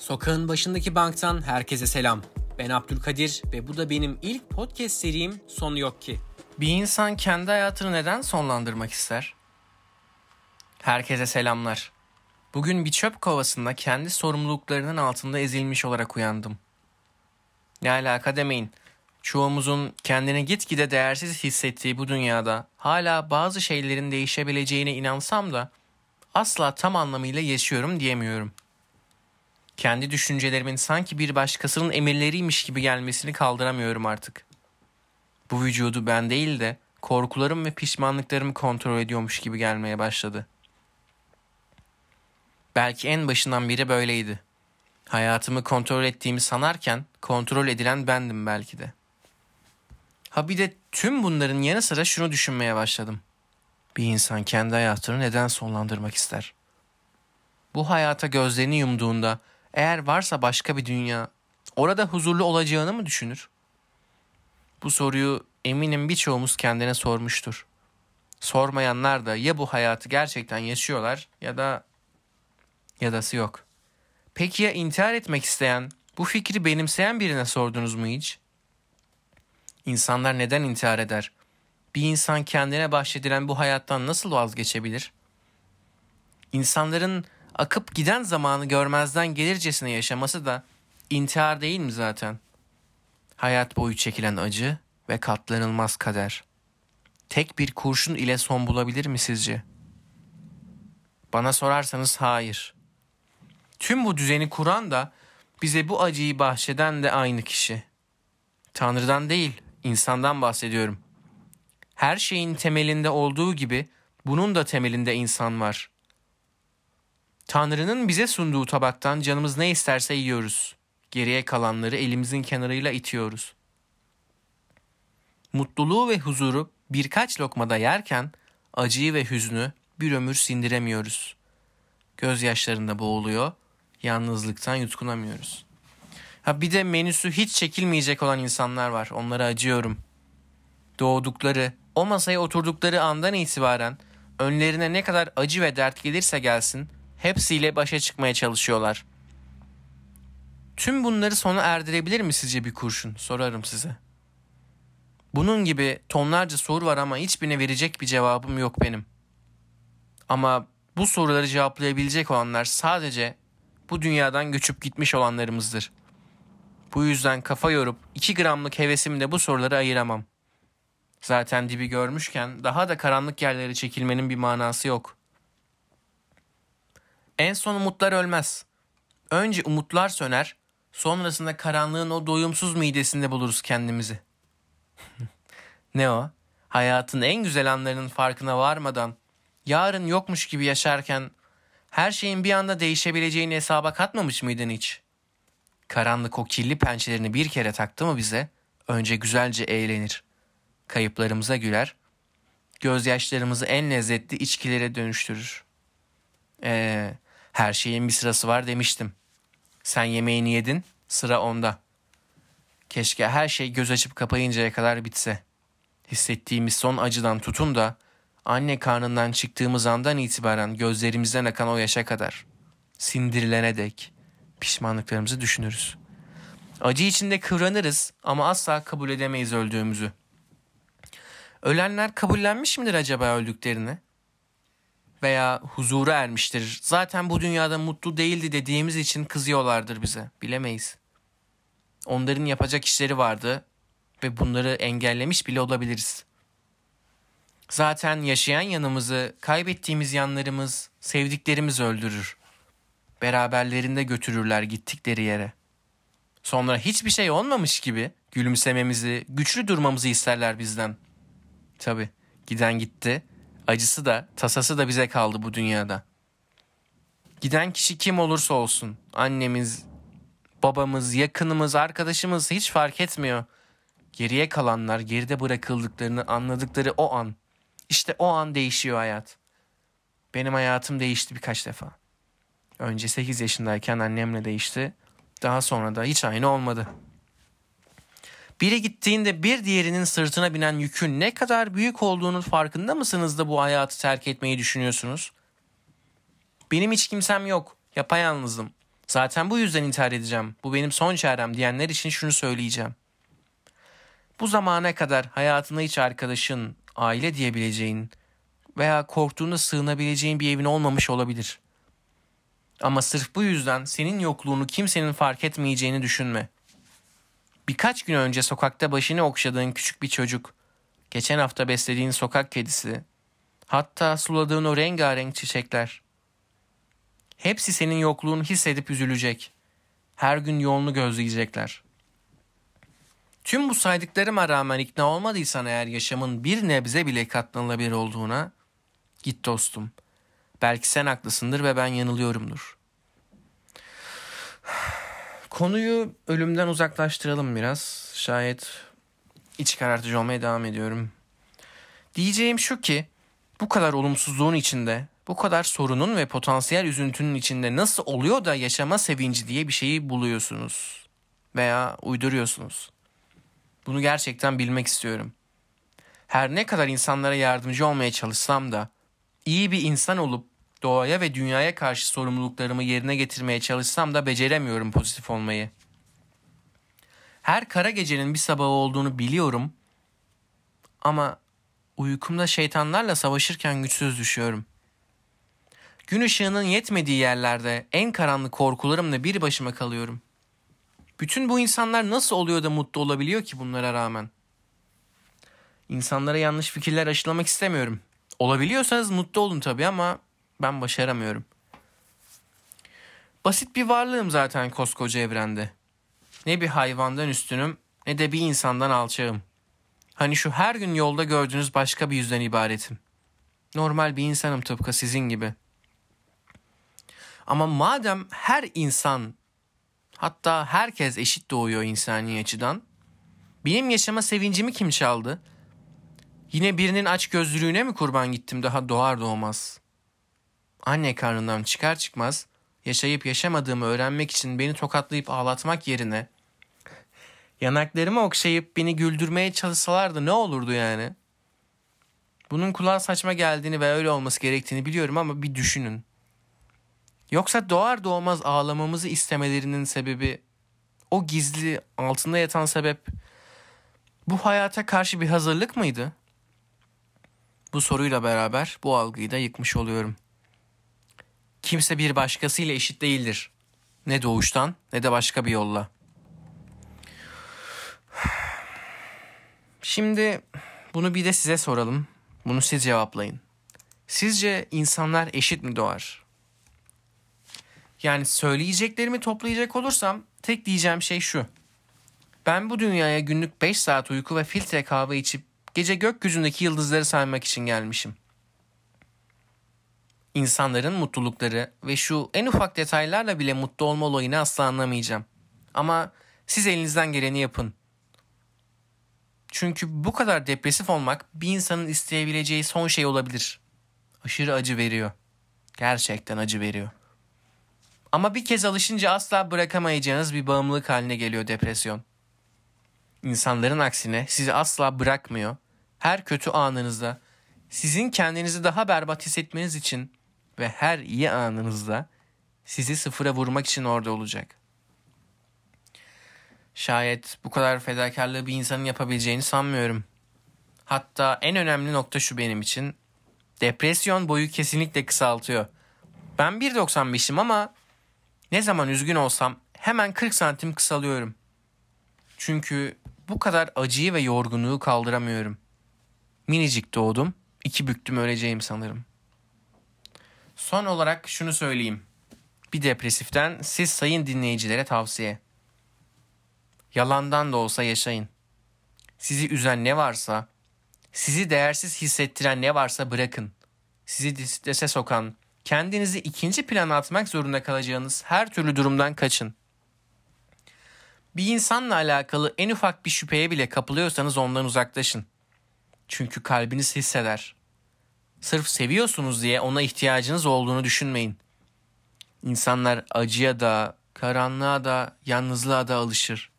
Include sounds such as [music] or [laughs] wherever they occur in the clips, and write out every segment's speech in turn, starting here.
Sokağın başındaki banktan herkese selam. Ben Abdülkadir ve bu da benim ilk podcast serim Sonu Yok Ki. Bir insan kendi hayatını neden sonlandırmak ister? Herkese selamlar. Bugün bir çöp kovasında kendi sorumluluklarının altında ezilmiş olarak uyandım. Ne alaka demeyin. Çoğumuzun kendini gitgide değersiz hissettiği bu dünyada hala bazı şeylerin değişebileceğine inansam da asla tam anlamıyla yaşıyorum diyemiyorum. Kendi düşüncelerimin sanki bir başkasının emirleriymiş gibi gelmesini kaldıramıyorum artık. Bu vücudu ben değil de korkularım ve pişmanlıklarımı kontrol ediyormuş gibi gelmeye başladı. Belki en başından beri böyleydi. Hayatımı kontrol ettiğimi sanarken kontrol edilen bendim belki de. Ha bir de tüm bunların yanı sıra şunu düşünmeye başladım. Bir insan kendi hayatını neden sonlandırmak ister? Bu hayata gözlerini yumduğunda eğer varsa başka bir dünya, orada huzurlu olacağını mı düşünür? Bu soruyu eminim birçoğumuz kendine sormuştur. Sormayanlar da ya bu hayatı gerçekten yaşıyorlar ya da ya dası yok. Peki ya intihar etmek isteyen, bu fikri benimseyen birine sordunuz mu hiç? İnsanlar neden intihar eder? Bir insan kendine bahşedilen bu hayattan nasıl vazgeçebilir? İnsanların akıp giden zamanı görmezden gelircesine yaşaması da intihar değil mi zaten? Hayat boyu çekilen acı ve katlanılmaz kader. Tek bir kurşun ile son bulabilir mi sizce? Bana sorarsanız hayır. Tüm bu düzeni kuran da bize bu acıyı bahşeden de aynı kişi. Tanrı'dan değil, insandan bahsediyorum. Her şeyin temelinde olduğu gibi bunun da temelinde insan var. Tanrı'nın bize sunduğu tabaktan canımız ne isterse yiyoruz. Geriye kalanları elimizin kenarıyla itiyoruz. Mutluluğu ve huzuru birkaç lokmada yerken acıyı ve hüznü bir ömür sindiremiyoruz. Gözyaşlarında boğuluyor, yalnızlıktan yutkunamıyoruz. Ha bir de menüsü hiç çekilmeyecek olan insanlar var. Onlara acıyorum. Doğdukları, o masaya oturdukları andan itibaren önlerine ne kadar acı ve dert gelirse gelsin hepsiyle başa çıkmaya çalışıyorlar. Tüm bunları sona erdirebilir mi sizce bir kurşun? Sorarım size. Bunun gibi tonlarca soru var ama hiçbirine verecek bir cevabım yok benim. Ama bu soruları cevaplayabilecek olanlar sadece bu dünyadan göçüp gitmiş olanlarımızdır. Bu yüzden kafa yorup 2 gramlık hevesimle bu soruları ayıramam. Zaten dibi görmüşken daha da karanlık yerlere çekilmenin bir manası yok. En son umutlar ölmez. Önce umutlar söner, sonrasında karanlığın o doyumsuz midesinde buluruz kendimizi. [laughs] ne o? Hayatın en güzel anlarının farkına varmadan, yarın yokmuş gibi yaşarken her şeyin bir anda değişebileceğini hesaba katmamış mıydın hiç? Karanlık o kirli pençelerini bir kere taktı mı bize, önce güzelce eğlenir. Kayıplarımıza güler, gözyaşlarımızı en lezzetli içkilere dönüştürür. Eee her şeyin bir sırası var demiştim. Sen yemeğini yedin, sıra onda. Keşke her şey göz açıp kapayıncaya kadar bitse. Hissettiğimiz son acıdan tutun da anne karnından çıktığımız andan itibaren gözlerimizden akan o yaşa kadar sindirilene dek pişmanlıklarımızı düşünürüz. Acı içinde kıvranırız ama asla kabul edemeyiz öldüğümüzü. Ölenler kabullenmiş midir acaba öldüklerini? Veya huzura ermiştir. Zaten bu dünyada mutlu değildi dediğimiz için kızıyorlardır bize. Bilemeyiz. Onların yapacak işleri vardı ve bunları engellemiş bile olabiliriz. Zaten yaşayan yanımızı, kaybettiğimiz yanlarımız, sevdiklerimiz öldürür. Beraberlerinde götürürler gittikleri yere. Sonra hiçbir şey olmamış gibi gülümsememizi, güçlü durmamızı isterler bizden. Tabi giden gitti Acısı da tasası da bize kaldı bu dünyada. Giden kişi kim olursa olsun, annemiz, babamız, yakınımız, arkadaşımız hiç fark etmiyor. Geriye kalanlar geride bırakıldıklarını anladıkları o an. İşte o an değişiyor hayat. Benim hayatım değişti birkaç defa. Önce 8 yaşındayken annemle değişti. Daha sonra da hiç aynı olmadı. Biri gittiğinde bir diğerinin sırtına binen yükün ne kadar büyük olduğunun farkında mısınız da bu hayatı terk etmeyi düşünüyorsunuz? Benim hiç kimsem yok. Yapayalnızım. Zaten bu yüzden intihar edeceğim. Bu benim son çarem diyenler için şunu söyleyeceğim. Bu zamana kadar hayatında hiç arkadaşın, aile diyebileceğin veya korktuğunda sığınabileceğin bir evin olmamış olabilir. Ama sırf bu yüzden senin yokluğunu kimsenin fark etmeyeceğini düşünme. Birkaç gün önce sokakta başını okşadığın küçük bir çocuk, geçen hafta beslediğin sokak kedisi, hatta suladığın o rengarenk çiçekler. Hepsi senin yokluğunu hissedip üzülecek. Her gün yolunu gözleyecekler. Tüm bu saydıklarıma rağmen ikna olmadıysan eğer yaşamın bir nebze bile katlanılabilir olduğuna, git dostum. Belki sen haklısındır ve ben yanılıyorumdur. Konuyu ölümden uzaklaştıralım biraz. Şayet iç karartıcı olmaya devam ediyorum. Diyeceğim şu ki bu kadar olumsuzluğun içinde, bu kadar sorunun ve potansiyel üzüntünün içinde nasıl oluyor da yaşama sevinci diye bir şeyi buluyorsunuz veya uyduruyorsunuz. Bunu gerçekten bilmek istiyorum. Her ne kadar insanlara yardımcı olmaya çalışsam da iyi bir insan olup doğaya ve dünyaya karşı sorumluluklarımı yerine getirmeye çalışsam da beceremiyorum pozitif olmayı. Her kara gecenin bir sabahı olduğunu biliyorum ama uykumda şeytanlarla savaşırken güçsüz düşüyorum. Gün ışığının yetmediği yerlerde en karanlık korkularımla bir başıma kalıyorum. Bütün bu insanlar nasıl oluyor da mutlu olabiliyor ki bunlara rağmen? İnsanlara yanlış fikirler aşılamak istemiyorum. Olabiliyorsanız mutlu olun tabii ama ben başaramıyorum. Basit bir varlığım zaten koskoca evrende. Ne bir hayvandan üstünüm ne de bir insandan alçağım. Hani şu her gün yolda gördüğünüz başka bir yüzden ibaretim. Normal bir insanım tıpkı sizin gibi. Ama madem her insan hatta herkes eşit doğuyor insani açıdan benim yaşama sevincimi kim çaldı? Yine birinin aç gözlülüğüne mi kurban gittim daha doğar doğmaz? Anne karnından çıkar çıkmaz yaşayıp yaşamadığımı öğrenmek için beni tokatlayıp ağlatmak yerine yanaklarımı okşayıp beni güldürmeye çalışsalardı ne olurdu yani? Bunun kulağa saçma geldiğini ve öyle olması gerektiğini biliyorum ama bir düşünün. Yoksa doğar doğmaz ağlamamızı istemelerinin sebebi o gizli altında yatan sebep bu hayata karşı bir hazırlık mıydı? Bu soruyla beraber bu algıyı da yıkmış oluyorum. Kimse bir başkasıyla eşit değildir. Ne doğuştan ne de başka bir yolla. Şimdi bunu bir de size soralım. Bunu siz cevaplayın. Sizce insanlar eşit mi doğar? Yani söyleyeceklerimi toplayacak olursam tek diyeceğim şey şu. Ben bu dünyaya günlük 5 saat uyku ve filtre kahve içip gece gökyüzündeki yıldızları saymak için gelmişim. İnsanların mutlulukları ve şu en ufak detaylarla bile mutlu olma olayını asla anlamayacağım. Ama siz elinizden geleni yapın. Çünkü bu kadar depresif olmak bir insanın isteyebileceği son şey olabilir. Aşırı acı veriyor. Gerçekten acı veriyor. Ama bir kez alışınca asla bırakamayacağınız bir bağımlılık haline geliyor depresyon. İnsanların aksine sizi asla bırakmıyor. Her kötü anınızda sizin kendinizi daha berbat hissetmeniz için ve her iyi anınızda sizi sıfıra vurmak için orada olacak. Şayet bu kadar fedakarlığı bir insanın yapabileceğini sanmıyorum. Hatta en önemli nokta şu benim için. Depresyon boyu kesinlikle kısaltıyor. Ben 1.95'im ama ne zaman üzgün olsam hemen 40 santim kısalıyorum. Çünkü bu kadar acıyı ve yorgunluğu kaldıramıyorum. Minicik doğdum, iki büktüm öleceğim sanırım. Son olarak şunu söyleyeyim. Bir depresiften siz sayın dinleyicilere tavsiye. Yalandan da olsa yaşayın. Sizi üzen ne varsa, sizi değersiz hissettiren ne varsa bırakın. Sizi strese sokan, kendinizi ikinci plana atmak zorunda kalacağınız her türlü durumdan kaçın. Bir insanla alakalı en ufak bir şüpheye bile kapılıyorsanız ondan uzaklaşın. Çünkü kalbiniz hisseder. Sırf seviyorsunuz diye ona ihtiyacınız olduğunu düşünmeyin. İnsanlar acıya da, karanlığa da, yalnızlığa da alışır.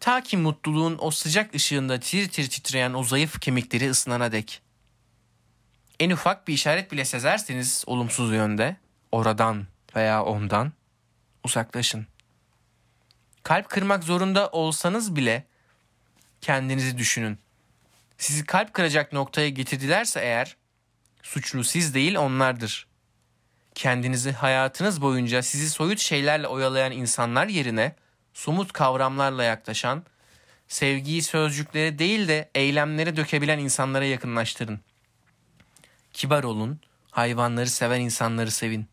Ta ki mutluluğun o sıcak ışığında tir tir titreyen o zayıf kemikleri ısınana dek. En ufak bir işaret bile sezerseniz olumsuz yönde, oradan veya ondan uzaklaşın. Kalp kırmak zorunda olsanız bile kendinizi düşünün. Sizi kalp kıracak noktaya getirdilerse eğer suçlu siz değil onlardır. Kendinizi hayatınız boyunca sizi soyut şeylerle oyalayan insanlar yerine somut kavramlarla yaklaşan, sevgiyi sözcüklere değil de eylemlere dökebilen insanlara yakınlaştırın. Kibar olun, hayvanları seven insanları sevin.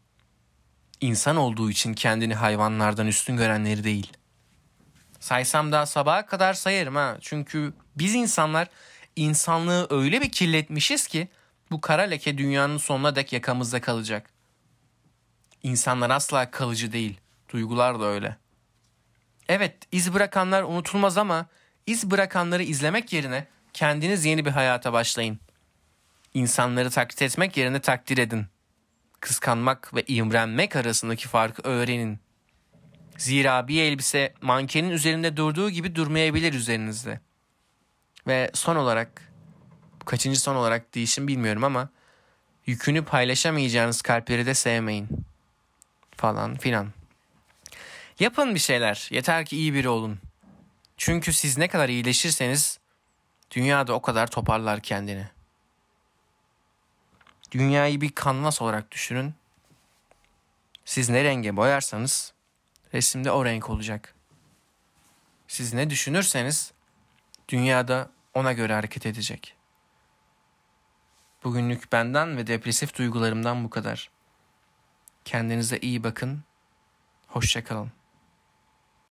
İnsan olduğu için kendini hayvanlardan üstün görenleri değil. Saysam daha sabaha kadar sayarım ha. Çünkü biz insanlar insanlığı öyle bir kirletmişiz ki bu kara leke dünyanın sonuna dek yakamızda kalacak. İnsanlar asla kalıcı değil. Duygular da öyle. Evet, iz bırakanlar unutulmaz ama iz bırakanları izlemek yerine kendiniz yeni bir hayata başlayın. İnsanları taklit etmek yerine takdir edin. Kıskanmak ve imrenmek arasındaki farkı öğrenin. Zira bir elbise mankenin üzerinde durduğu gibi durmayabilir üzerinizde. Ve son olarak, kaçıncı son olarak değişim bilmiyorum ama yükünü paylaşamayacağınız kalpleri de sevmeyin. Falan filan. Yapın bir şeyler. Yeter ki iyi biri olun. Çünkü siz ne kadar iyileşirseniz dünya da o kadar toparlar kendini. Dünyayı bir kanvas olarak düşünün. Siz ne renge boyarsanız resimde o renk olacak. Siz ne düşünürseniz dünyada ona göre hareket edecek. Bugünlük benden ve depresif duygularımdan bu kadar. Kendinize iyi bakın. Hoşçakalın.